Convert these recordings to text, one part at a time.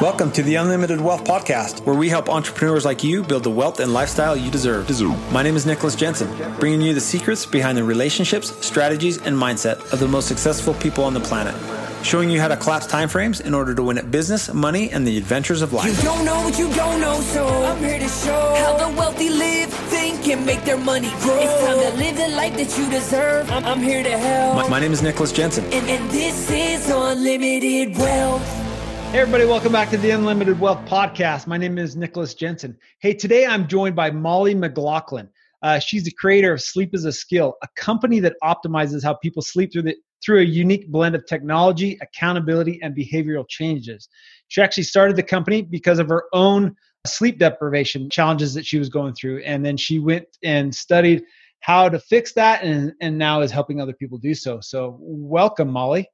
Welcome to the Unlimited Wealth Podcast, where we help entrepreneurs like you build the wealth and lifestyle you deserve. My name is Nicholas Jensen, bringing you the secrets behind the relationships, strategies, and mindset of the most successful people on the planet. Showing you how to collapse timeframes in order to win at business, money, and the adventures of life. You don't know what you don't know, so I'm here to show how the wealthy live, think, and make their money grow. It's time to live the life that you deserve. I'm, I'm here to help. My, my name is Nicholas Jensen. And, and this is Unlimited Wealth. Hey, everybody, welcome back to the Unlimited Wealth Podcast. My name is Nicholas Jensen. Hey, today I'm joined by Molly McLaughlin. Uh, she's the creator of Sleep is a Skill, a company that optimizes how people sleep through, the, through a unique blend of technology, accountability, and behavioral changes. She actually started the company because of her own sleep deprivation challenges that she was going through. And then she went and studied how to fix that and, and now is helping other people do so. So, welcome, Molly.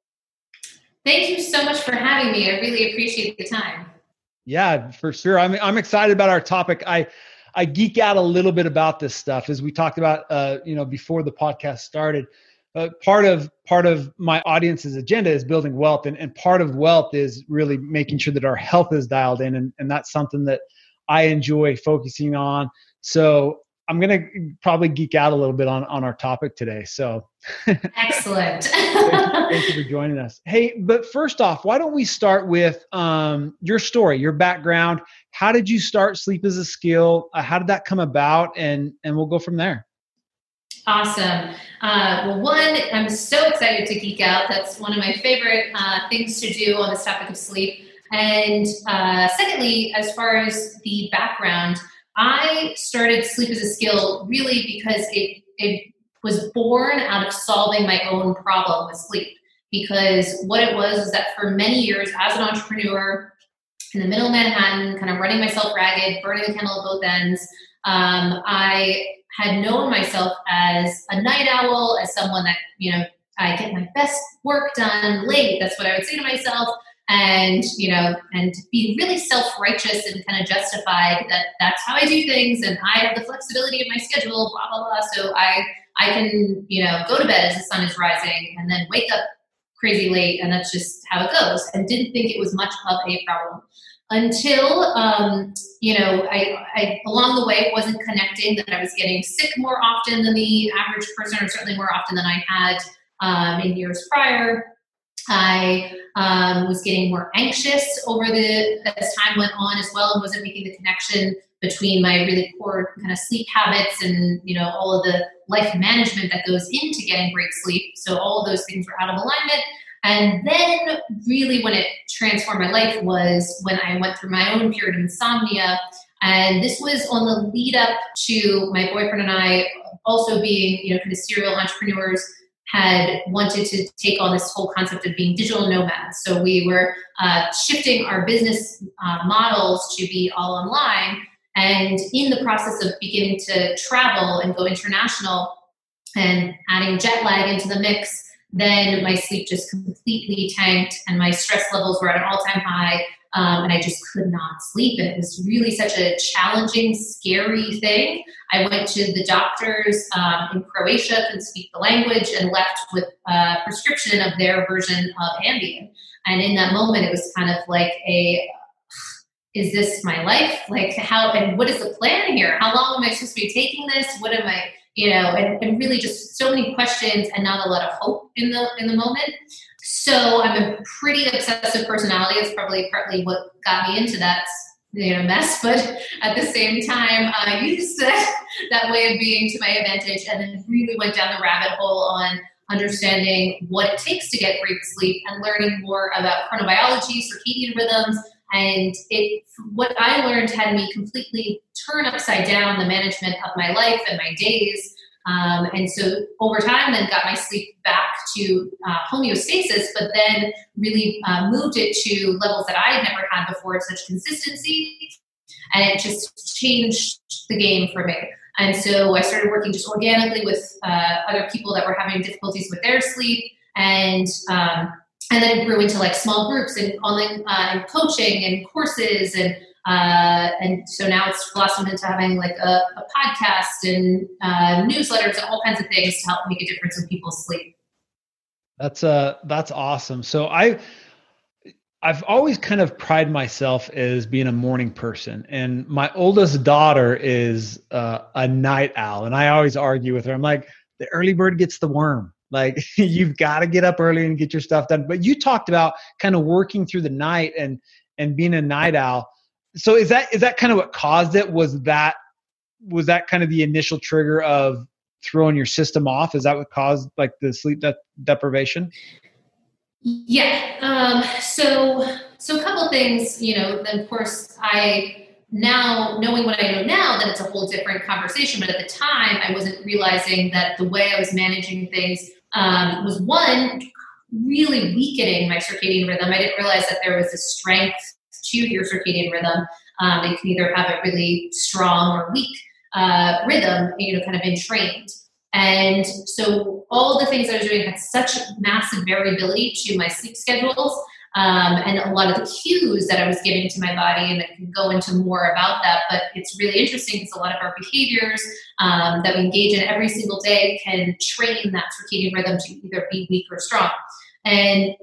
Thank you so much for having me. I really appreciate the time. Yeah, for sure. I'm I'm excited about our topic. I I geek out a little bit about this stuff as we talked about uh, you know before the podcast started. Uh, part of part of my audience's agenda is building wealth and, and part of wealth is really making sure that our health is dialed in and, and that's something that i enjoy focusing on so I'm going to probably geek out a little bit on, on our topic today. So excellent. thank, you, thank, you, for joining us. Hey, but first off, why don't we start with um, your story, your background? How did you start Sleep is a Skill? Uh, how did that come about? And, and we'll go from there. Awesome. Uh, well, one, I'm so excited to geek out. That's one of my favorite uh, things to do on this topic of sleep. And uh, secondly, as far as the background, I started Sleep is a Skill really because it, it was born out of solving my own problem with sleep. Because what it was is that for many years as an entrepreneur in the middle of Manhattan, kind of running myself ragged, burning the candle at both ends, um, I had known myself as a night owl, as someone that, you know, I get my best work done late. That's what I would say to myself and you know and be really self-righteous and kind of justified that that's how i do things and i have the flexibility of my schedule blah blah blah. So i i can you know go to bed as the sun is rising and then wake up crazy late and that's just how it goes and didn't think it was much of a problem until um, you know I, I along the way wasn't connecting that i was getting sick more often than the average person or certainly more often than i had um, in years prior I um, was getting more anxious over the as time went on as well, and wasn't making the connection between my really poor kind of sleep habits and you know all of the life management that goes into getting great sleep. So all of those things were out of alignment. And then, really, when it transformed my life was when I went through my own period of insomnia. And this was on the lead up to my boyfriend and I also being, you know, kind of serial entrepreneurs had wanted to take on this whole concept of being digital nomads. So we were uh, shifting our business uh, models to be all online. And in the process of beginning to travel and go international and adding jet lag into the mix, then my sleep just completely tanked and my stress levels were at an all time high um, and I just could not sleep. It was really such a challenging, scary thing. I went to the doctors um, in Croatia, couldn't speak the language, and left with a prescription of their version of Ambien. And in that moment, it was kind of like a is this my life? Like how and what is the plan here? How long am I supposed to be taking this? What am I, you know, and, and really just so many questions and not a lot of hope in the in the moment. So I'm a pretty obsessive personality. It's probably partly what got me into that you know mess, but at the same time, I used that, that way of being to my advantage, and then really went down the rabbit hole on understanding what it takes to get great sleep and learning more about chronobiology, circadian rhythms, and it what I learned had me completely turn upside down the management of my life and my days um, and so over time, then got my sleep back to uh, homeostasis, but then really uh, moved it to levels that I had never had before, such consistency. And it just changed the game for me. And so I started working just organically with uh, other people that were having difficulties with their sleep. And um, and then grew into like small groups and online uh, and coaching and courses and uh, and so now it's blossomed into having like a, a podcast and uh, newsletters and all kinds of things to help make a difference in people's sleep. That's uh that's awesome. So I I've always kind of pride myself as being a morning person, and my oldest daughter is uh, a night owl, and I always argue with her. I'm like, the early bird gets the worm. Like you've got to get up early and get your stuff done. But you talked about kind of working through the night and and being a night owl. So is that is that kind of what caused it? Was that was that kind of the initial trigger of throwing your system off? Is that what caused like the sleep de- deprivation? Yeah. Um, so, so a couple things, you know, then of course I now knowing what I know now, that it's a whole different conversation. But at the time, I wasn't realizing that the way I was managing things um, was one really weakening my circadian rhythm. I didn't realize that there was a strength to your circadian rhythm. Um, it can either have a really strong or weak uh, rhythm, you know, kind of entrained. And so all the things I was doing had such massive variability to my sleep schedules um, and a lot of the cues that I was giving to my body. And I can go into more about that, but it's really interesting because a lot of our behaviors um, that we engage in every single day can train that circadian rhythm to either be weak or strong. And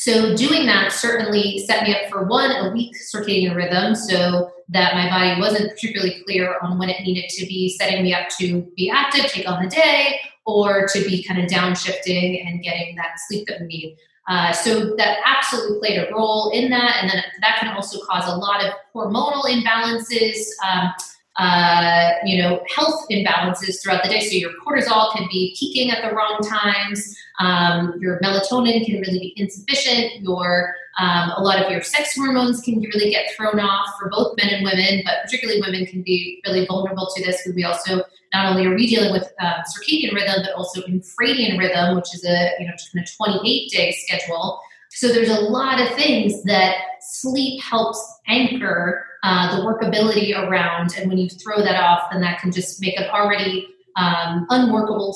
so doing that certainly set me up for one, a weak circadian rhythm, so that my body wasn't particularly clear on when it needed to be setting me up to be active, take on the day, or to be kind of downshifting and getting that sleep that we need. Uh, so that absolutely played a role in that, and then that can also cause a lot of hormonal imbalances. Um, uh, you know, health imbalances throughout the day. So your cortisol can be peaking at the wrong times. Um, your melatonin can really be insufficient. Your um, a lot of your sex hormones can really get thrown off for both men and women, but particularly women can be really vulnerable to this because we also not only are we dealing with uh, circadian rhythm, but also infradian rhythm, which is a you know kind of 28 day schedule. So there's a lot of things that sleep helps anchor uh, the workability around. And when you throw that off, then that can just make an already um, unworkable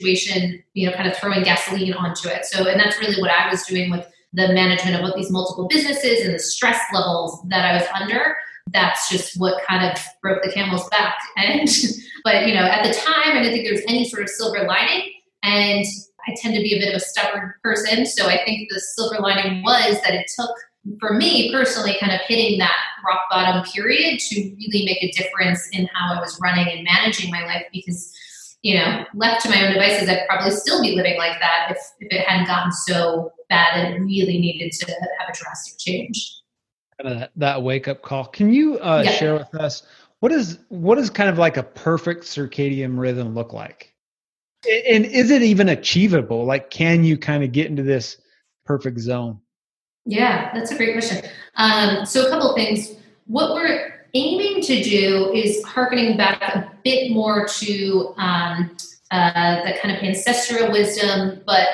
situation, you know, kind of throwing gasoline onto it. So, and that's really what I was doing with the management of what these multiple businesses and the stress levels that I was under. That's just what kind of broke the camel's back. And, but, you know, at the time, I didn't think there was any sort of silver lining. And I tend to be a bit of a stubborn person. So I think the silver lining was that it took for me personally, kind of hitting that rock bottom period to really make a difference in how I was running and managing my life because, you know, left to my own devices, I'd probably still be living like that if, if it hadn't gotten so bad and really needed to have a drastic change. Kind of that, that wake up call. Can you uh, yeah. share with us what is what is kind of like a perfect circadian rhythm look like? And is it even achievable? Like, can you kind of get into this perfect zone? Yeah, that's a great question. Um, so, a couple of things. What we're aiming to do is harkening back a bit more to um, uh, the kind of ancestral wisdom, but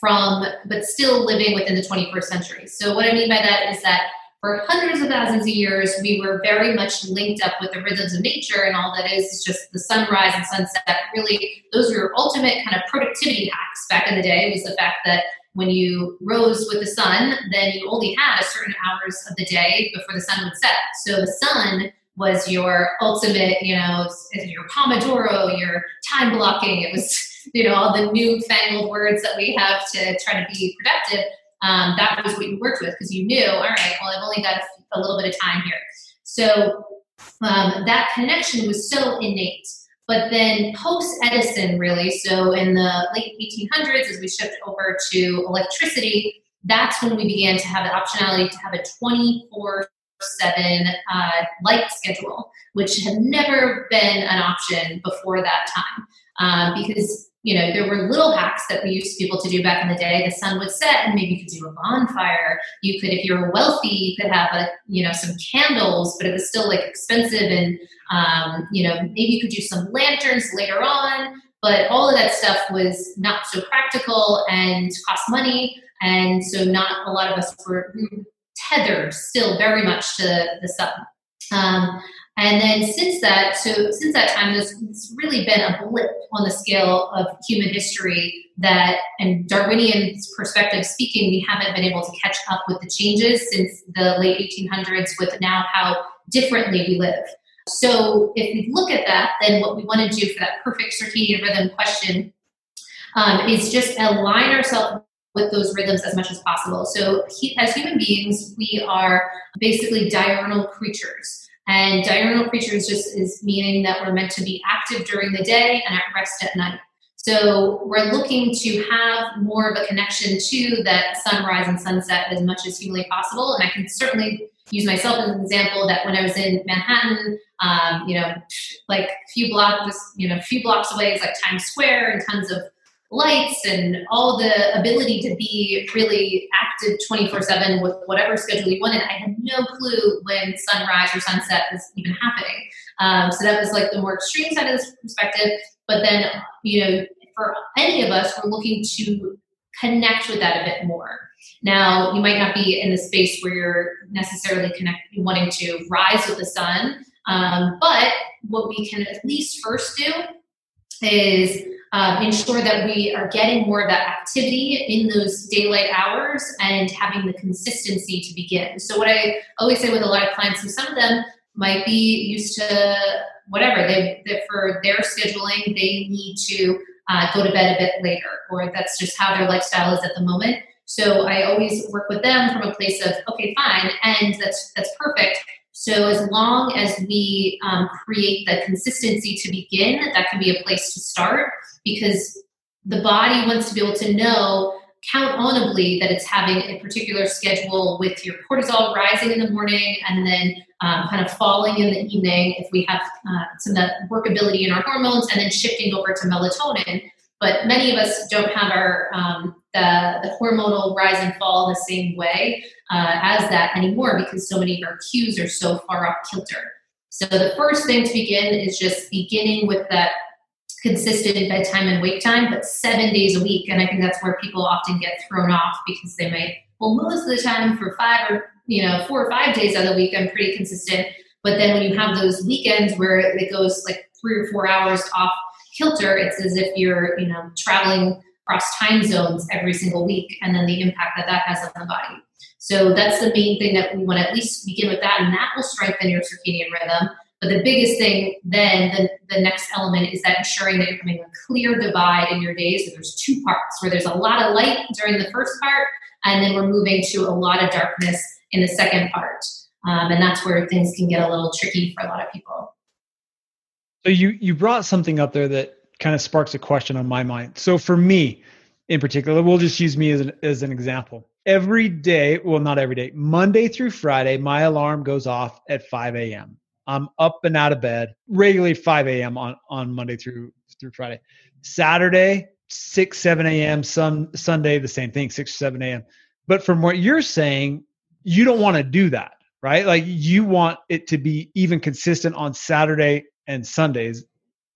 from but still living within the 21st century. So, what I mean by that is that for hundreds of thousands of years, we were very much linked up with the rhythms of nature, and all that is is just the sunrise and sunset. Really, those were ultimate kind of productivity hacks back in the day. Was the fact that when you rose with the sun, then you only had a certain hours of the day before the sun would set. So the sun was your ultimate, you know, your Pomodoro, your time blocking. It was, you know, all the newfangled words that we have to try to be productive. Um, that was what you worked with because you knew, all right, well, I've only got a, a little bit of time here. So um, that connection was so innate. But then post Edison, really, so in the late 1800s, as we shifted over to electricity, that's when we began to have the optionality to have a 24 7 uh, light schedule, which had never been an option before that time. Um, because you know, there were little hacks that we used to be able to do back in the day. The sun would set, and maybe you could do a bonfire. You could, if you were wealthy, you could have a, you know, some candles, but it was still like expensive, and um, you know, maybe you could do some lanterns later on. But all of that stuff was not so practical and cost money, and so not a lot of us were tethered still very much to the sun. Um, and then since that, so since that time, there's, it's really been a blip on the scale of human history that, and Darwinian perspective speaking, we haven't been able to catch up with the changes since the late 1800s with now how differently we live. So if we look at that, then what we want to do for that perfect circadian rhythm question um, is just align ourselves with those rhythms as much as possible. So, he, as human beings, we are basically diurnal creatures. And diurnal creatures just is meaning that we're meant to be active during the day and at rest at night. So we're looking to have more of a connection to that sunrise and sunset as much as humanly possible. And I can certainly use myself as an example that when I was in Manhattan, um, you know, like a few blocks, you know, a few blocks away is like Times Square and tons of lights and all the ability to be really active 24 7 with whatever schedule you wanted. I had no clue when sunrise or sunset was even happening. Um, so that was like the more extreme side of this perspective. But then, you know, for any of us, we're looking to connect with that a bit more. Now, you might not be in the space where you're necessarily connect, wanting to rise with the sun, um, but what we can at least first do is um, ensure that we are getting more of that activity in those daylight hours and having the consistency to begin. So, what I always say with a lot of clients, who some of them might be used to whatever they, for their scheduling, they need to uh, go to bed a bit later, or that's just how their lifestyle is at the moment. So I always work with them from a place of okay, fine, and that's that's perfect. So as long as we um, create the consistency to begin, that can be a place to start because the body wants to be able to know count onably that it's having a particular schedule with your cortisol rising in the morning and then um, kind of falling in the evening if we have uh, some of that workability in our hormones and then shifting over to melatonin. But many of us don't have our um, the, the, hormonal rise and fall the same way uh, as that anymore because so many of our cues are so far off kilter so the first thing to begin is just beginning with that consistent bedtime and wake time, but seven days a week. And I think that's where people often get thrown off because they might, well, most of the time for five or, you know, four or five days out of the week, I'm pretty consistent. But then when you have those weekends where it goes like three or four hours off kilter, it's as if you're, you know, traveling across time zones every single week and then the impact that that has on the body. So that's the main thing that we want to at least begin with that, and that will strengthen your circadian rhythm. But the biggest thing then, the, the next element is that ensuring that you're having a clear divide in your days. So there's two parts where there's a lot of light during the first part, and then we're moving to a lot of darkness in the second part. Um, and that's where things can get a little tricky for a lot of people. So you you brought something up there that kind of sparks a question on my mind. So for me, in particular, we'll just use me as an, as an example. Every day, well, not every day, Monday through Friday, my alarm goes off at 5 a.m. I'm up and out of bed regularly 5 a.m. on, on Monday through through Friday. Saturday, 6, 7 a.m. Some Sunday, the same thing, 6 7 a.m. But from what you're saying, you don't want to do that, right? Like you want it to be even consistent on Saturday and Sundays.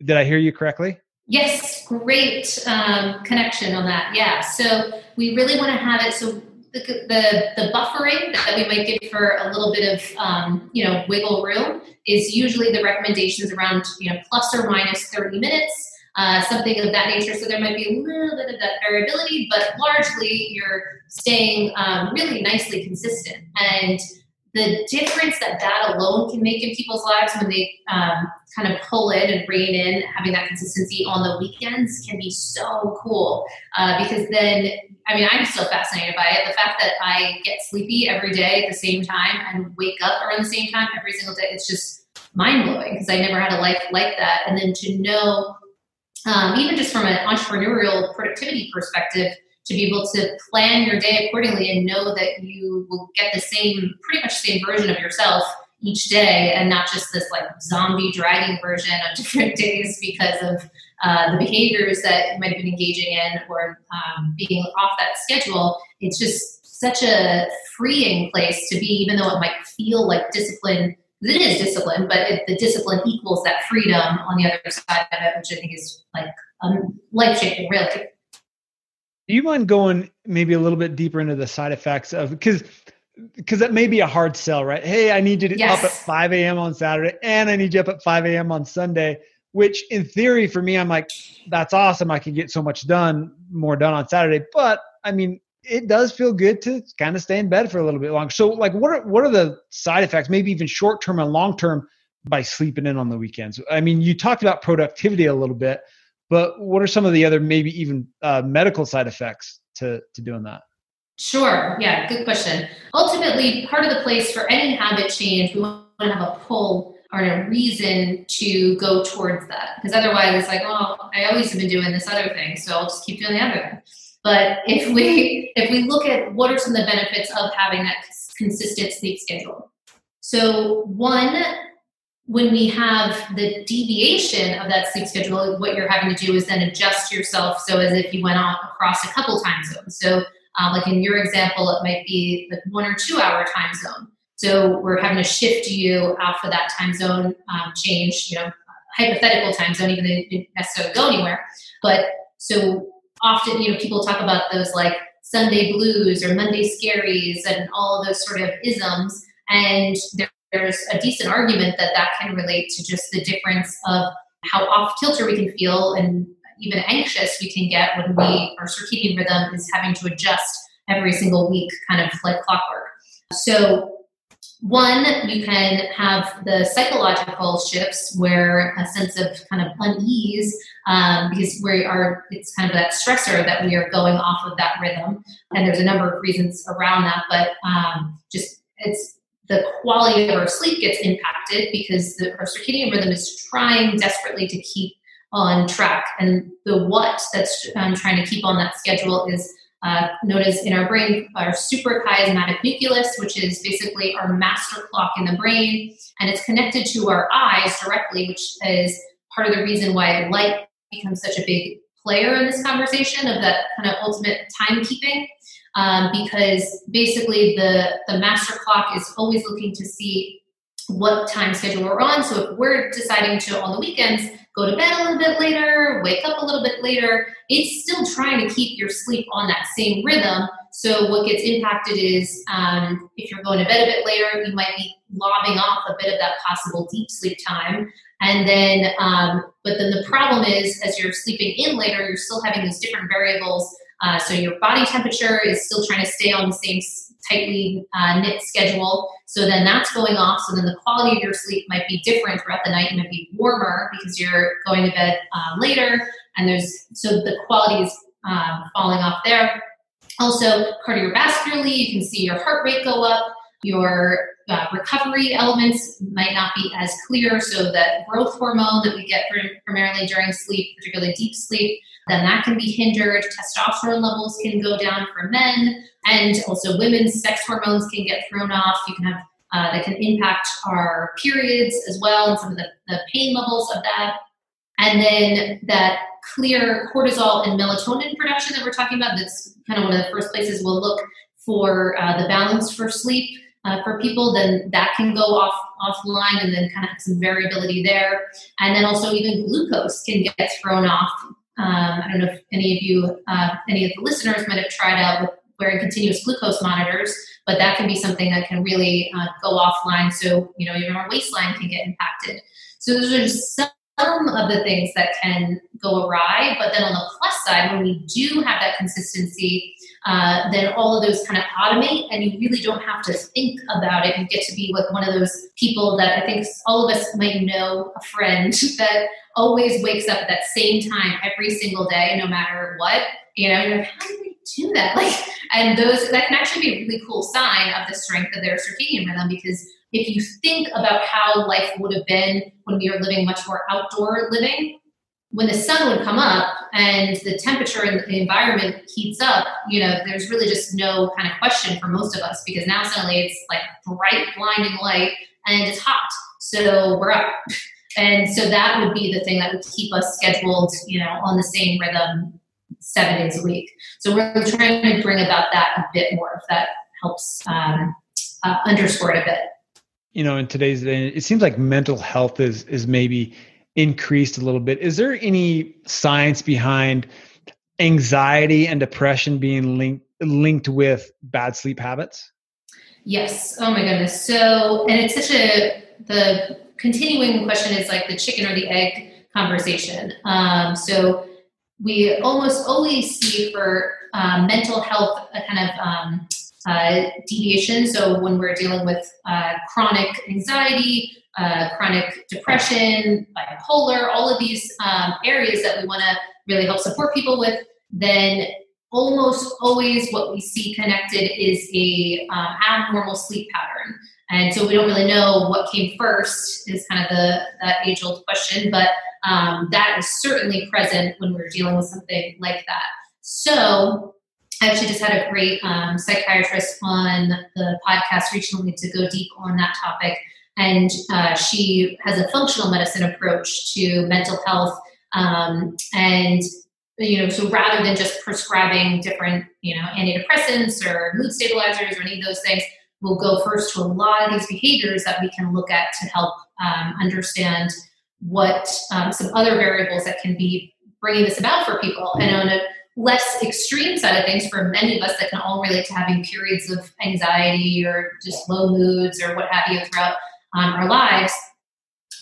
Did I hear you correctly? Yes, great um, connection on that. Yeah, so we really want to have it so the, the, the buffering that we might give for a little bit of um, you know wiggle room is usually the recommendations around you know plus or minus 30 minutes uh, something of that nature. So there might be a little bit of that variability but largely you're staying um, really nicely consistent. And the difference that that alone can make in people's lives when they um, kind of pull in and rein in having that consistency on the weekends can be so cool. Uh, because then i mean i'm still fascinated by it. The fact that i get sleepy every day at the same time and wake up around the same time every single day it's just mind-blowing because i never had a life like that. And then to know um, even just from an entrepreneurial productivity perspective to be able to plan your day accordingly and know that you will get the same, pretty much same version of yourself each day and not just this like zombie dragging version on different days because of uh, the behaviors that you might have been engaging in or um, being off that schedule. It's just such a freeing place to be, even though it might feel like discipline. It is discipline, but it, the discipline equals that freedom on the other side of it, which I think is like um, life changing, really. Do you mind going maybe a little bit deeper into the side effects of because because that may be a hard sell, right? Hey, I need you to yes. up at 5 a.m. on Saturday and I need you up at 5 a.m. on Sunday, which in theory for me, I'm like, that's awesome. I can get so much done, more done on Saturday. But I mean, it does feel good to kind of stay in bed for a little bit longer. So like what are what are the side effects, maybe even short term and long term by sleeping in on the weekends? I mean, you talked about productivity a little bit. But what are some of the other maybe even uh, medical side effects? to to doing that? Sure. Yeah, good question. Ultimately, part of the place for any habit change, we want to have a pull or a reason to go towards that. Because otherwise, it's like, oh, I always have been doing this other thing, so I'll just keep doing the other thing. But if we if we look at what are some of the benefits of having that consistent sleep schedule, so one when we have the deviation of that sleep schedule, what you're having to do is then adjust yourself so as if you went on across a couple time zones. So, um, like in your example, it might be like one or two hour time zone. So we're having to shift you off of that time zone um, change, you know, hypothetical time zone, even though you didn't necessarily go anywhere. But so often, you know, people talk about those like Sunday blues or Monday scaries and all those sort of isms. And they're there's a decent argument that that can relate to just the difference of how off kilter we can feel and even anxious we can get when we our circadian rhythm is having to adjust every single week kind of like clockwork. So one you can have the psychological shifts where a sense of kind of unease um, because we are it's kind of that stressor that we are going off of that rhythm. And there's a number of reasons around that but um, just it's the quality of our sleep gets impacted because the, our circadian rhythm is trying desperately to keep on track. And the what that's um, trying to keep on that schedule is uh, known as in our brain our suprachiasmatic nucleus, which is basically our master clock in the brain. And it's connected to our eyes directly, which is part of the reason why light becomes such a big player in this conversation of that kind of ultimate timekeeping um, because basically the, the master clock is always looking to see what time schedule we're on. So if we're deciding to, on the weekends, go to bed a little bit later, wake up a little bit later, it's still trying to keep your sleep on that same rhythm. So what gets impacted is um, if you're going to bed a bit later, you might be lobbing off a bit of that possible deep sleep time. And then, um, but then the problem is as you're sleeping in later, you're still having those different variables uh, so your body temperature is still trying to stay on the same tightly uh, knit schedule. So then that's going off. So then the quality of your sleep might be different throughout the night. You might be warmer because you're going to bed uh, later, and there's so the quality is um, falling off there. Also, cardiovascularly, you can see your heart rate go up. Your uh, recovery elements might not be as clear, so that growth hormone that we get primarily during sleep, particularly deep sleep, then that can be hindered. Testosterone levels can go down for men, and also women's sex hormones can get thrown off. You can have uh, that can impact our periods as well, and some of the, the pain levels of that. And then that clear cortisol and melatonin production that we're talking about, that's kind of one of the first places we'll look for uh, the balance for sleep. Uh, for people, then that can go off offline and then kind of have some variability there. And then also even glucose can get thrown off um, I don't know if any of you, uh, any of the listeners might have tried out wearing continuous glucose monitors, but that can be something that can really uh, go offline. So, you know, even our waistline can get impacted. So those are just some of the things that can go awry. But then on the plus side, when we do have that consistency, uh, then all of those kind of automate and you really don't have to think about it. You get to be like one of those people that I think all of us might know a friend that always wakes up at that same time every single day, no matter what. You know, you're like, how do they do that? Like, and those that can actually be a really cool sign of the strength of their circadian rhythm because if you think about how life would have been when we were living much more outdoor living, when the sun would come up and the temperature in the environment heats up, you know, there's really just no kind of question for most of us because now suddenly it's like bright, blinding light and it's hot. So we're up. And so that would be the thing that would keep us scheduled, you know, on the same rhythm seven days a week. So we're trying to bring about that a bit more if that helps um, uh, underscore it a bit. You know, in today's day, it seems like mental health is is maybe increased a little bit. Is there any science behind anxiety and depression being linked linked with bad sleep habits? Yes. Oh my goodness. So, and it's such a the continuing question is like the chicken or the egg conversation. Um, so we almost always see for um, mental health a kind of um, uh, deviation. So when we're dealing with uh, chronic anxiety, uh, chronic depression, bipolar, all of these um, areas that we want to really help support people with, then almost always what we see connected is a um, abnormal sleep pattern. And so we don't really know what came first is kind of the that age old question, but um, that is certainly present when we're dealing with something like that. So I actually just had a great um, psychiatrist on the podcast recently to go deep on that topic. And uh, she has a functional medicine approach to mental health. Um, and, you know, so rather than just prescribing different, you know, antidepressants or mood stabilizers or any of those things, we'll go first to a lot of these behaviors that we can look at to help um, understand what um, some other variables that can be bringing this about for people. And on a less extreme side of things, for many of us that can all relate to having periods of anxiety or just low moods or what have you throughout um, our lives,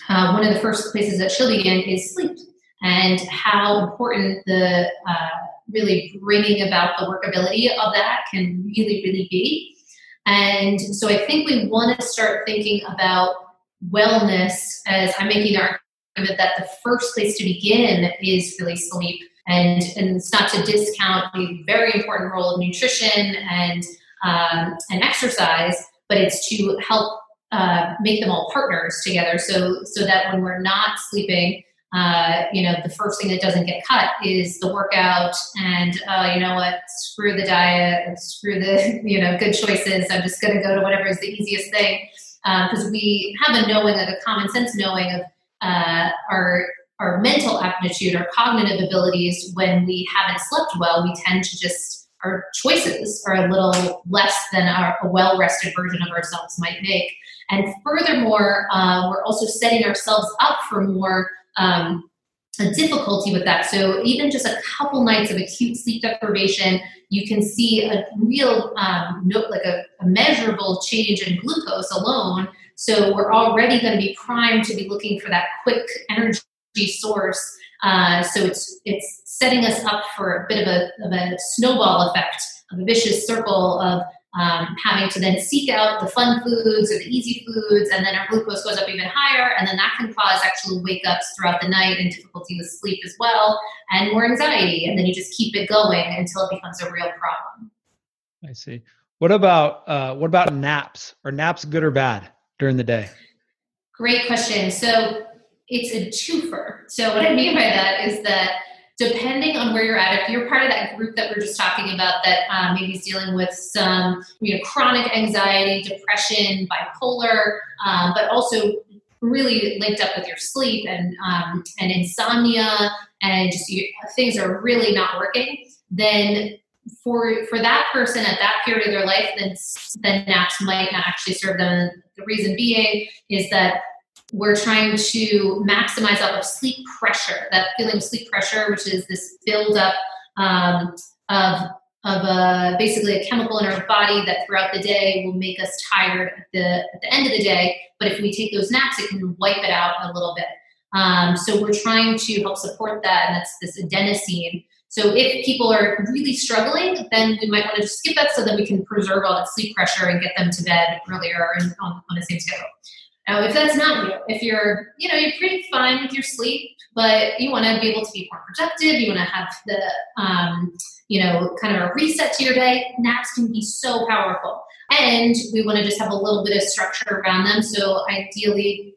uh, one of the first places that she'll begin is sleep and how important the uh, really bringing about the workability of that can really, really be. And so I think we want to start thinking about wellness as I'm making the argument that the first place to begin is really sleep. And, and it's not to discount the very important role of nutrition and, um, and exercise, but it's to help uh, make them all partners together so, so that when we're not sleeping, uh, you know, the first thing that doesn't get cut is the workout and, uh, you know what, screw the diet, screw the, you know, good choices. I'm just going to go to whatever is the easiest thing. Because uh, we have a knowing, like a common sense knowing of uh, our, our mental aptitude, our cognitive abilities, when we haven't slept well, we tend to just, our choices are a little less than our, a well rested version of ourselves might make. And furthermore, uh, we're also setting ourselves up for more um, difficulty with that. So even just a couple nights of acute sleep deprivation, you can see a real um, note, like a, a measurable change in glucose alone. So we're already going to be primed to be looking for that quick energy source. Uh, so it's it's setting us up for a bit of a, of a snowball effect, of a vicious circle of um, having to then seek out the fun foods or the easy foods, and then our glucose goes up even higher, and then that can cause actual wake ups throughout the night and difficulty with sleep as well, and more anxiety, and then you just keep it going until it becomes a real problem. I see. What about uh, what about naps? Are naps good or bad during the day? Great question. So it's a twofer. So what I mean by that is that depending on where you're at, if you're part of that group that we're just talking about that um, maybe is dealing with some you know chronic anxiety, depression, bipolar, um, but also really linked up with your sleep and um, and insomnia and just you, things are really not working, then for for that person at that period of their life, then then naps might not actually serve them. The reason being is that we're trying to maximize out of sleep pressure, that feeling of sleep pressure, which is this buildup um, of of a, basically a chemical in our body that throughout the day will make us tired at the, at the end of the day. But if we take those naps, it can wipe it out a little bit. Um, so we're trying to help support that, and that's this adenosine. So if people are really struggling, then we might want to skip that so that we can preserve all that sleep pressure and get them to bed earlier and on, on the same schedule. Now, if that's not you, if you're, you know, you're pretty fine with your sleep, but you want to be able to be more productive, you want to have the, um, you know, kind of a reset to your day, naps can be so powerful. And we want to just have a little bit of structure around them. So ideally,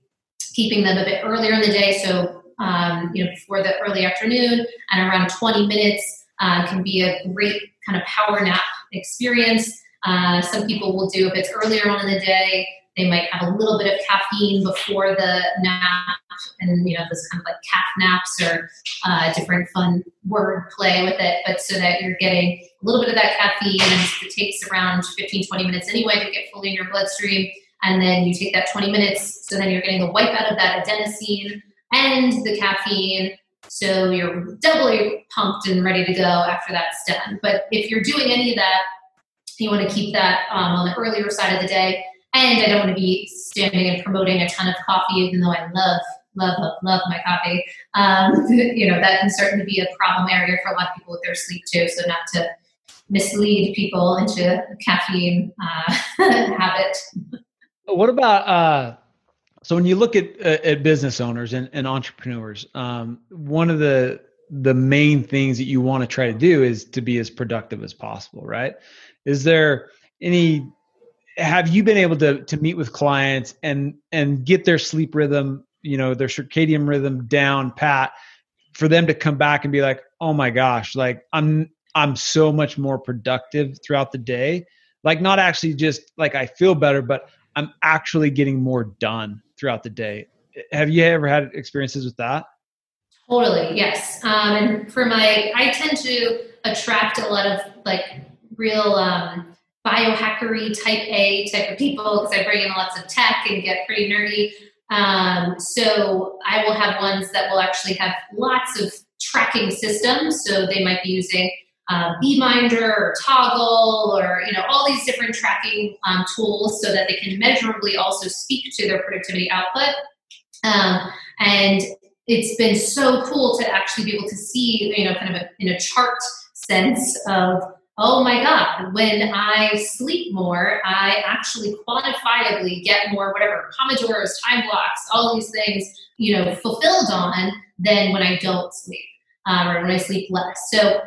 keeping them a bit earlier in the day. So, um, you know, before the early afternoon and around 20 minutes uh, can be a great kind of power nap experience. Uh, some people will do if it's earlier on in the day, they might have a little bit of caffeine before the nap, and you know, this kind of like calf naps or uh, different fun word play with it, but so that you're getting a little bit of that caffeine, and it takes around 15, 20 minutes anyway to get fully in your bloodstream. And then you take that 20 minutes, so then you're getting the wipe out of that adenosine and the caffeine. So you're doubly pumped and ready to go after that's done. But if you're doing any of that, you want to keep that um, on the earlier side of the day and I don't want to be standing and promoting a ton of coffee, even though I love, love, love, love my coffee. Um, you know, that can certainly be a problem area for a lot of people with their sleep too. So not to mislead people into caffeine uh, habit. What about uh, so when you look at uh, at business owners and, and entrepreneurs, um, one of the the main things that you want to try to do is to be as productive as possible, right? Is there any have you been able to to meet with clients and and get their sleep rhythm, you know, their circadian rhythm down pat for them to come back and be like, "Oh my gosh, like I'm I'm so much more productive throughout the day." Like not actually just like I feel better, but I'm actually getting more done throughout the day. Have you ever had experiences with that? Totally, yes. Um, and for my, I tend to attract a lot of like real um, biohackery type A type of people because I bring in lots of tech and get pretty nerdy. Um, so I will have ones that will actually have lots of tracking systems. So they might be using uh, Beeminder or Toggl or you know all these different tracking um, tools so that they can measurably also speak to their productivity output. Um, and it's been so cool to actually be able to see you know kind of a, in a chart sense of oh my god when i sleep more i actually quantifiably get more whatever pomodoros time blocks all these things you know fulfilled on than when i don't sleep um, or when i sleep less so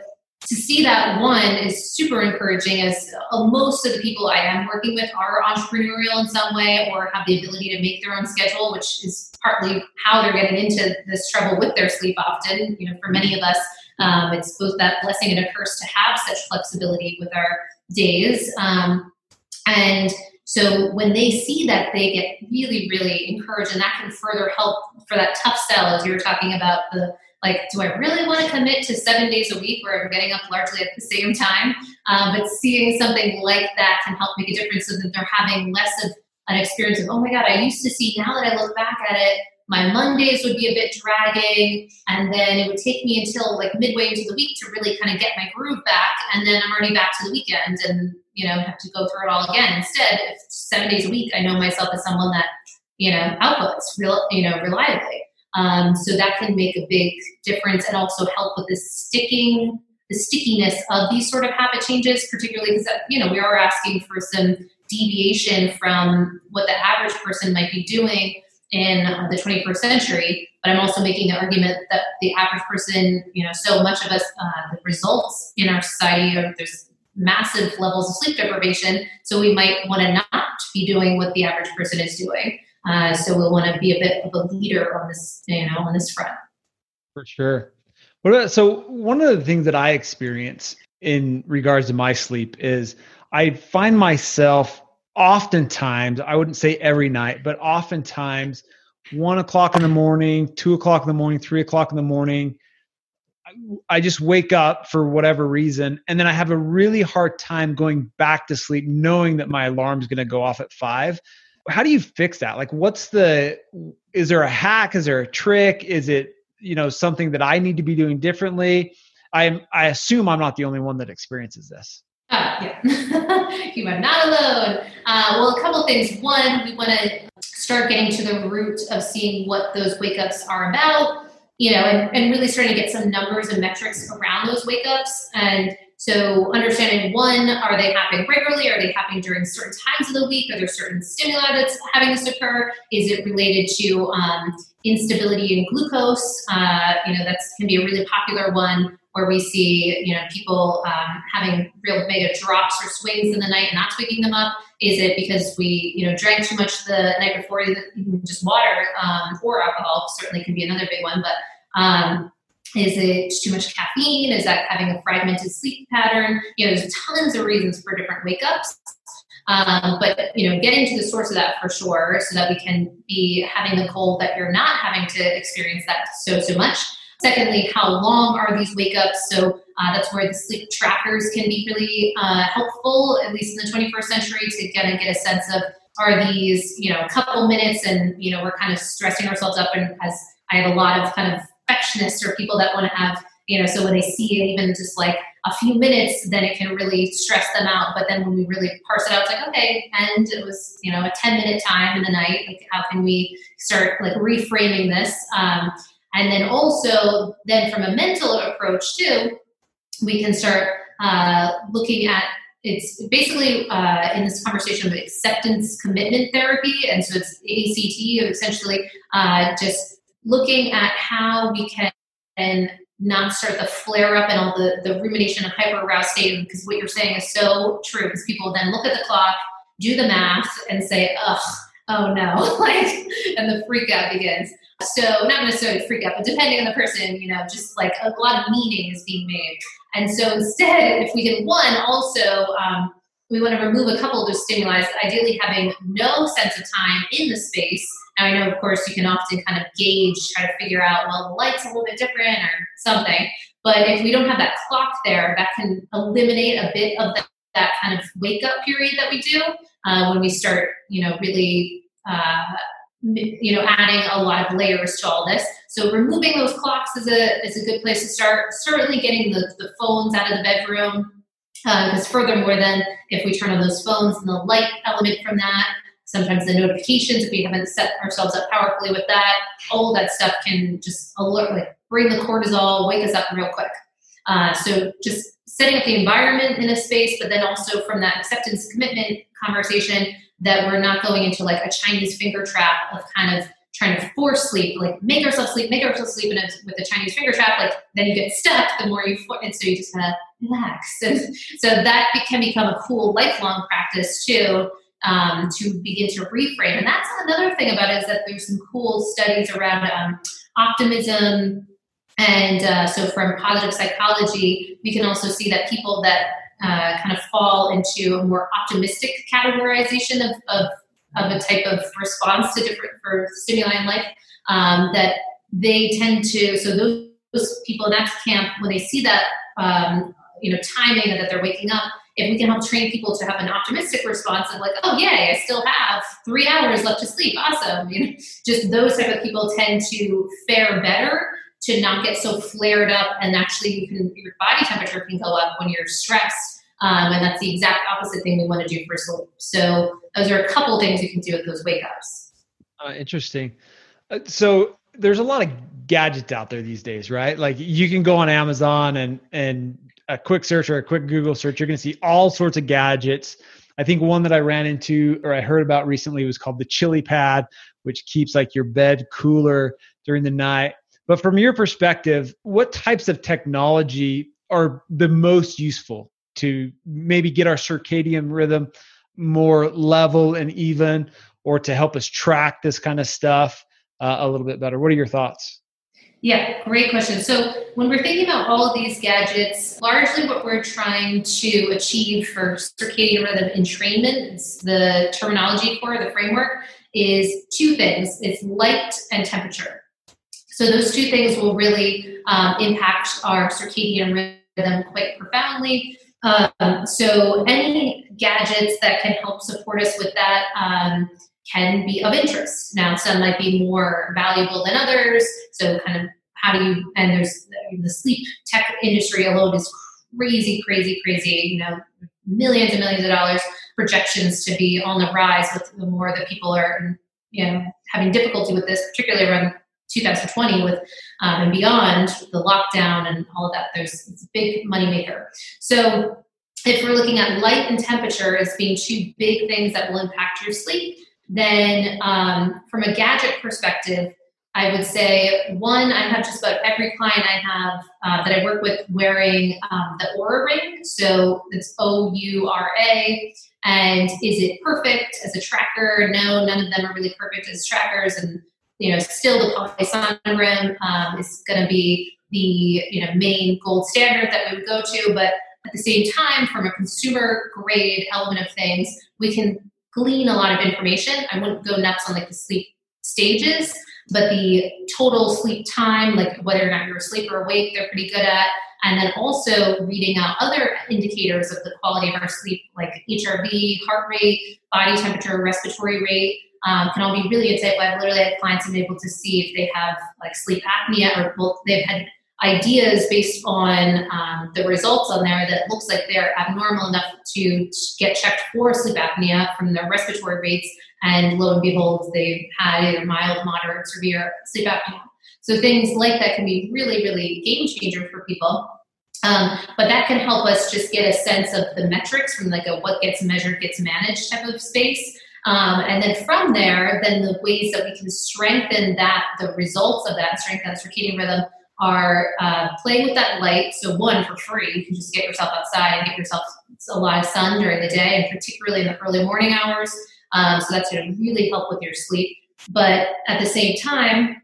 to see that one is super encouraging as uh, most of the people I am working with are entrepreneurial in some way or have the ability to make their own schedule, which is partly how they're getting into this trouble with their sleep often. You know, for many of us, um, it's both that blessing and a curse to have such flexibility with our days. Um, and so when they see that, they get really, really encouraged, and that can further help for that tough sell, as you were talking about the like, do I really want to commit to seven days a week where I'm getting up largely at the same time? Um, but seeing something like that can help make a difference so that they're having less of an experience of, oh my God, I used to see, now that I look back at it, my Mondays would be a bit dragging, and then it would take me until like midway into the week to really kind of get my groove back, and then I'm already back to the weekend and you know have to go through it all again. Instead, seven days a week, I know myself as someone that you know outputs real you know reliably. Um, so that can make a big difference and also help with the sticking, the stickiness of these sort of habit changes, particularly because you know we are asking for some deviation from what the average person might be doing in the 21st century. But I'm also making the argument that the average person, you know, so much of us, uh, the results in our society are there's massive levels of sleep deprivation. So we might want to not be doing what the average person is doing. Uh, so we'll want to be a bit of a leader on this, you know, on this front. For sure. What about, so one of the things that I experience in regards to my sleep is I find myself oftentimes, I wouldn't say every night, but oftentimes one o'clock in the morning, two o'clock in the morning, three o'clock in the morning, I just wake up for whatever reason, and then I have a really hard time going back to sleep, knowing that my alarm is going to go off at five. How do you fix that? Like what's the is there a hack? Is there a trick? Is it you know something that i need to be doing differently? I i assume i'm not the only one that experiences this yeah you are not alone uh, well a couple things one we want to start getting to the root of seeing what those wake ups are about you know and, and really starting to get some numbers and metrics around those wake ups and so understanding one, are they happening regularly? Are they happening during certain times of the week? Are there certain stimuli that's having this occur? Is it related to um, instability in glucose? Uh, you know, that can be a really popular one where we see, you know, people um, having real mega drops or swings in the night and that's waking them up. Is it because we, you know, drank too much the night before, just water um, or alcohol certainly can be another big one, but um, is it too much caffeine? Is that having a fragmented sleep pattern? You know, there's tons of reasons for different wake ups. Um, but you know, getting to the source of that for sure, so that we can be having the goal that you're not having to experience that so so much. Secondly, how long are these wake ups? So uh, that's where the sleep trackers can be really uh, helpful, at least in the 21st century, to get and get a sense of are these you know a couple minutes, and you know we're kind of stressing ourselves up, and as I have a lot of kind of perfectionists or people that want to have, you know, so when they see it even just like a few minutes, then it can really stress them out. But then when we really parse it out, it's like, okay, and it was, you know, a 10 minute time in the night. Like, how can we start like reframing this? Um, and then also, then from a mental approach too, we can start uh, looking at it's basically uh, in this conversation of acceptance commitment therapy, and so it's ACT, essentially uh, just looking at how we can and not start the flare up and all the, the rumination and hyper aroused state because what you're saying is so true. Because people then look at the clock do the math and say ugh oh no like and the freak out begins. So not necessarily freak out but depending on the person you know just like a lot of meaning is being made. And so instead if we can one also um, we want to remove a couple of those stimuli ideally having no sense of time in the space. Now, I know, of course, you can often kind of gauge, try to figure out, well, the light's a little bit different or something. But if we don't have that clock there, that can eliminate a bit of that, that kind of wake up period that we do uh, when we start, you know, really, uh, you know, adding a lot of layers to all this. So removing those clocks is a is a good place to start. Certainly getting the, the phones out of the bedroom because uh, furthermore, then if we turn on those phones and the light element from that, sometimes the notifications if we haven't set ourselves up powerfully with that all that stuff can just alert like bring the cortisol wake us up real quick uh, so just setting up the environment in a space but then also from that acceptance commitment conversation that we're not going into like a chinese finger trap of kind of trying to force sleep like make ourselves sleep make ourselves sleep and with the chinese finger trap like then you get stuck the more you for- and so you just kind of relax and so that can become a cool lifelong practice too um, to begin to reframe. And that's another thing about it is that there's some cool studies around um, optimism. And uh, so from positive psychology, we can also see that people that uh, kind of fall into a more optimistic categorization of, of, of a type of response to different for stimuli in life, um, that they tend to, so those, those people in that camp, when they see that, um, you know, timing that they're waking up, if we can help train people to have an optimistic response of like, oh yay, I still have three hours left to sleep, awesome. You know, just those type of people tend to fare better to not get so flared up, and actually, you can your body temperature can go up when you're stressed, um, and that's the exact opposite thing we want to do for sleep. So those are a couple things you can do with those wake ups. Uh, interesting. Uh, so there's a lot of gadgets out there these days, right? Like you can go on Amazon and and a quick search or a quick Google search, you're going to see all sorts of gadgets. I think one that I ran into or I heard about recently was called the Chili Pad, which keeps like your bed cooler during the night. But from your perspective, what types of technology are the most useful to maybe get our circadian rhythm more level and even, or to help us track this kind of stuff uh, a little bit better? What are your thoughts? Yeah, great question. So, when we're thinking about all of these gadgets, largely what we're trying to achieve for circadian rhythm entrainment, the terminology for the framework, is two things it's light and temperature. So, those two things will really um, impact our circadian rhythm quite profoundly. Um, so, any gadgets that can help support us with that. Um, can be of interest. Now, some might be more valuable than others. So, kind of how do you, and there's the sleep tech industry alone is crazy, crazy, crazy, you know, millions and millions of dollars projections to be on the rise with the more that people are, you know, having difficulty with this, particularly around 2020 with um, and beyond the lockdown and all of that. There's it's a big moneymaker. So if we're looking at light and temperature as being two big things that will impact your sleep, then um, from a gadget perspective, I would say one, I have just about every client I have uh, that I work with wearing um, the Oura ring. So it's O U R A. And is it perfect as a tracker? No, none of them are really perfect as trackers. And you know, still the poly rim um, is going to be the you know main gold standard that we would go to. But at the same time, from a consumer grade element of things, we can glean a lot of information. I wouldn't go nuts on like the sleep stages, but the total sleep time, like whether or not you're asleep or awake, they're pretty good at. And then also reading out other indicators of the quality of our sleep, like HRV, heart rate, body temperature, respiratory rate, um, can all be really insightful. I've literally had clients been able to see if they have like sleep apnea or both. They've had ideas based on um, the results on there that looks like they're abnormal enough to get checked for sleep apnea from their respiratory rates, and lo and behold, they've had either mild, moderate, severe sleep apnea. So things like that can be really, really game changer for people. Um, but that can help us just get a sense of the metrics from like a what gets measured gets managed type of space. Um, and then from there, then the ways that we can strengthen that, the results of that, strengthen that circadian rhythm are uh, playing with that light. So, one, for free, you can just get yourself outside and get yourself a lot of sun during the day, and particularly in the early morning hours. Um, so, that's going to really help with your sleep. But at the same time,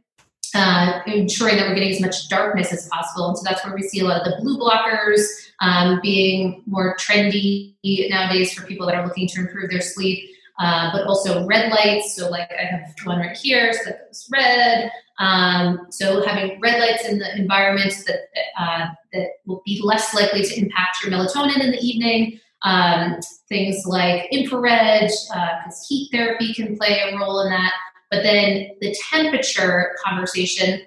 uh, ensuring that we're getting as much darkness as possible. And so that's where we see a lot of the blue blockers um, being more trendy nowadays for people that are looking to improve their sleep. Uh, but also red lights. So, like I have one right here, so goes red. Um, so, having red lights in the environment that uh, that will be less likely to impact your melatonin in the evening. Um, things like infrared, because uh, heat therapy can play a role in that. But then the temperature conversation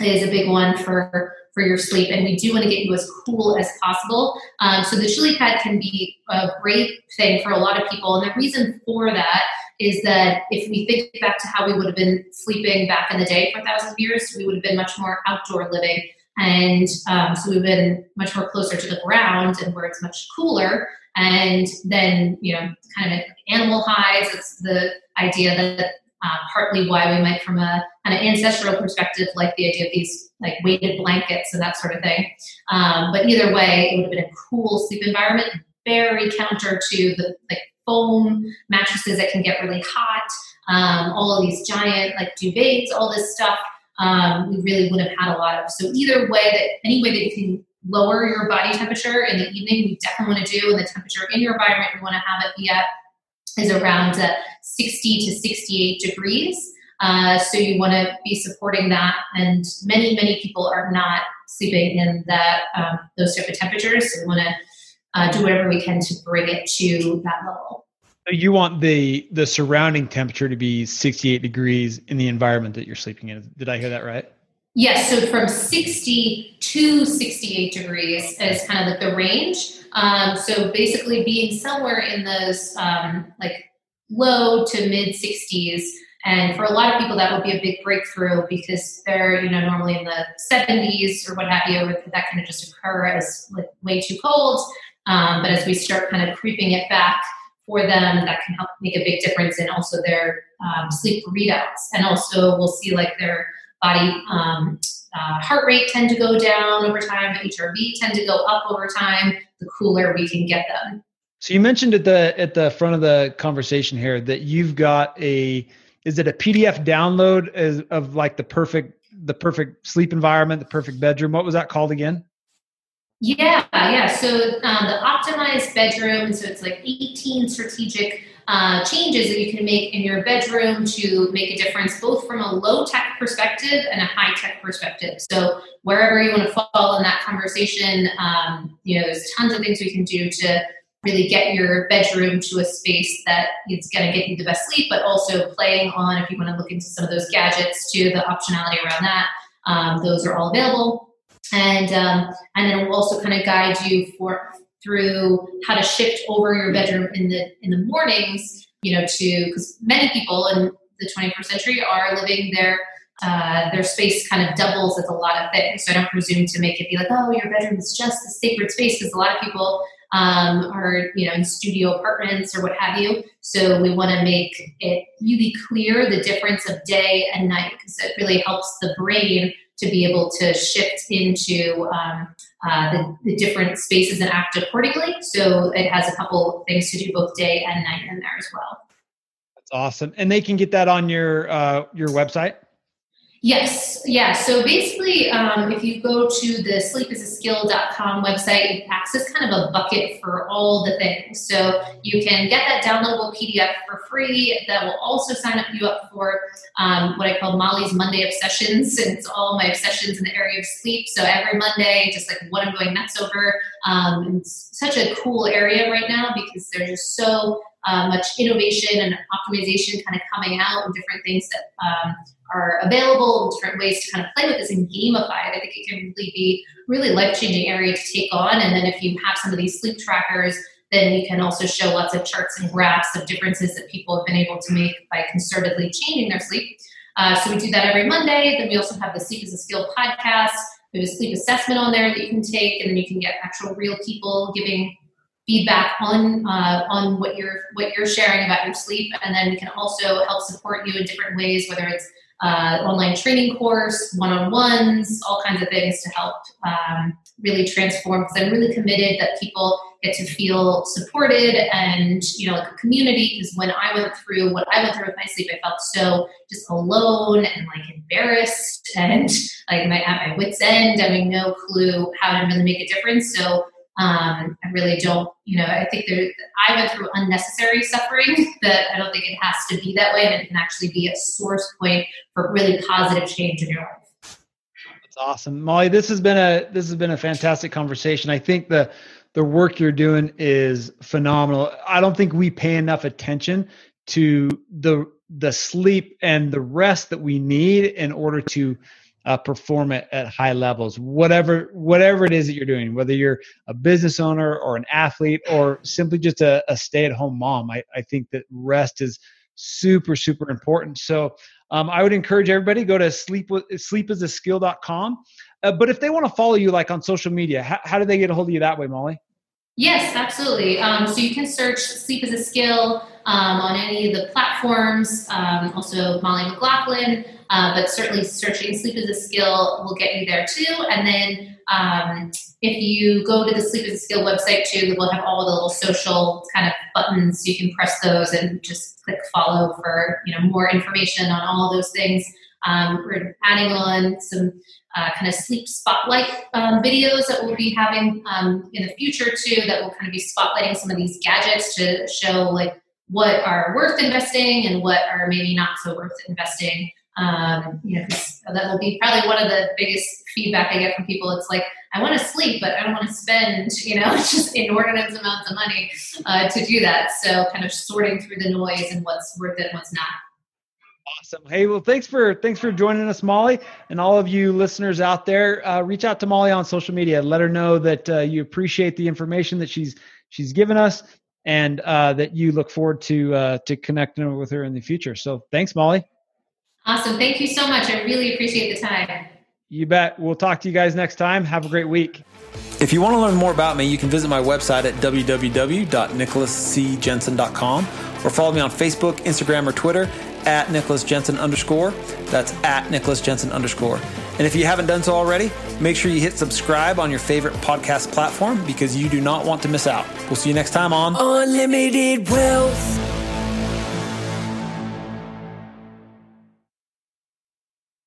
is a big one for for your sleep, and we do want to get you as cool as possible. Um, so the chili pad can be a great thing for a lot of people, and the reason for that is that if we think back to how we would have been sleeping back in the day for thousands of years, we would have been much more outdoor living. And um, so we've been much more closer to the ground and where it's much cooler. And then, you know, kind of animal hides, it's the idea that uh, partly why we might, from a kind of ancestral perspective, like the idea of these like weighted blankets and that sort of thing. Um, but either way, it would have been a cool sleep environment, very counter to the like foam mattresses that can get really hot. Um, all of these giant like duvets, all this stuff. Um, we really would have had a lot of. So either way that any way that you can lower your body temperature in the evening, we definitely want to do, and the temperature in your environment we want to have it be at is around uh, 60 to 68 degrees. Uh, so you want to be supporting that, and many many people are not sleeping in that um, those type of temperatures. So we want to uh, do whatever we can to bring it to that level. You want the the surrounding temperature to be 68 degrees in the environment that you're sleeping in. Did I hear that right? Yes. So from 60 to 68 degrees is kind of like the range. Um, so basically, being somewhere in those um, like low to mid 60s. And for a lot of people, that would be a big breakthrough because they're, you know, normally in the 70s or what have you. That kind of just occur as like way too cold. Um, but as we start kind of creeping it back for them, that can help make a big difference in also their um, sleep readouts. And also, we'll see like their body um, uh, heart rate tend to go down over time, HRV tend to go up over time. The cooler we can get them. So you mentioned at the at the front of the conversation here that you've got a is it a PDF download as, of like the perfect the perfect sleep environment, the perfect bedroom. What was that called again? Yeah, yeah. So um, the optimized bedroom. So it's like 18 strategic uh, changes that you can make in your bedroom to make a difference, both from a low tech perspective and a high tech perspective. So wherever you want to fall in that conversation, um, you know, there's tons of things we can do to really get your bedroom to a space that is going to get you the best sleep, but also playing on if you want to look into some of those gadgets too, the optionality around that. Um, those are all available, and um, and then we'll also kind of guide you for through how to shift over your bedroom in the in the mornings. You know, to because many people in the 21st century are living their uh, their space kind of doubles as a lot of things. So I don't presume to make it be like, oh, your bedroom is just a sacred space, because a lot of people um, or you know in studio apartments or what have you. So we want to make it really clear the difference of day and night because it really helps the brain to be able to shift into um, uh, the, the, different spaces and act accordingly. So it has a couple things to do both day and night in there as well. That's awesome, and they can get that on your uh, your website. Yes, yeah. So basically, um, if you go to the sleepisaskill.com website, you access kind of a bucket for all the things. So you can get that downloadable PDF for free. That will also sign up you up for um, what I call Mollie's Monday Obsessions. since all my obsessions in the area of sleep. So every Monday, just like what I'm going nuts over. Um, it's such a cool area right now because there's just so uh, much innovation and optimization kind of coming out and different things that um, are available, different ways to kind of play with this and gamify it. I think it can really be really life changing area to take on. And then if you have some of these sleep trackers, then you can also show lots of charts and graphs of differences that people have been able to make by concertedly changing their sleep. Uh, so we do that every Monday. Then we also have the Sleep is a Skill podcast. We have a sleep assessment on there that you can take, and then you can get actual real people giving feedback on uh, on what you're what you're sharing about your sleep, and then we can also help support you in different ways, whether it's uh, online training course, one on ones, all kinds of things to help um, really transform. Because I'm really committed that people get to feel supported and you know like a community. Because when I went through what I went through with my sleep, I felt so just alone and like embarrassed and like my at my wits end, having no clue how to really make a difference. So um, I really don't, you know, I think there, I went through unnecessary suffering that I don't think it has to be that way and it can actually be a source point for really positive change in your life. That's awesome. Mollie, this has been a, this has been a fantastic conversation. I think the, the work you're doing is phenomenal. I don't think we pay enough attention to the, the sleep and the rest that we need in order to uh, perform at, at high levels whatever whatever it is that you're doing whether you're a business owner or an athlete or simply just a, a stay-at-home mom I, I think that rest is super super important so um, i would encourage everybody go to sleep with sleepisaskill.com uh, but if they want to follow you like on social media how, how do they get a hold of you that way mollie Yes, absolutely. Um, so you can search Sleep is a Skill um, on any of the platforms. Um, also, Mollie McGlocklin, uh, but certainly searching Sleep is a Skill will get you there too. And then um, if you go to the Sleep is a Skill website too, we'll have all the little social kind of buttons. You can press those and just click follow for you know more information on all those things. Um, we're adding on some uh, kind of sleep spotlight um, videos that we'll be having um, in the future too that will kind of be spotlighting some of these gadgets to show like what are worth investing and what are maybe not so worth investing um, you know that will be probably one of the biggest feedback i get from people it's like i want to sleep but i don't want to spend you know just inordinate amounts of money uh, to do that so kind of sorting through the noise and what's worth it and what's not Awesome. Hey, well, thanks for thanks for joining us, Mollie, and all of you listeners out there. Uh, reach out to Mollie on social media. Let her know that uh, you appreciate the information that she's she's given us, and uh, that you look forward to uh, to connecting with her in the future. So, thanks, Mollie. Awesome. Thank you so much. I really appreciate the time. You bet. We'll talk to you guys next time. Have a great week. If you want to learn more about me, you can visit my website at www.nicholascjensen.com or follow me on Facebook, Instagram, or Twitter at Nicholas Jensen underscore. That's at Nicholas Jensen underscore. And if you haven't done so already, make sure you hit subscribe on your favorite podcast platform because you do not want to miss out. We'll see you next time on Unlimited Wealth.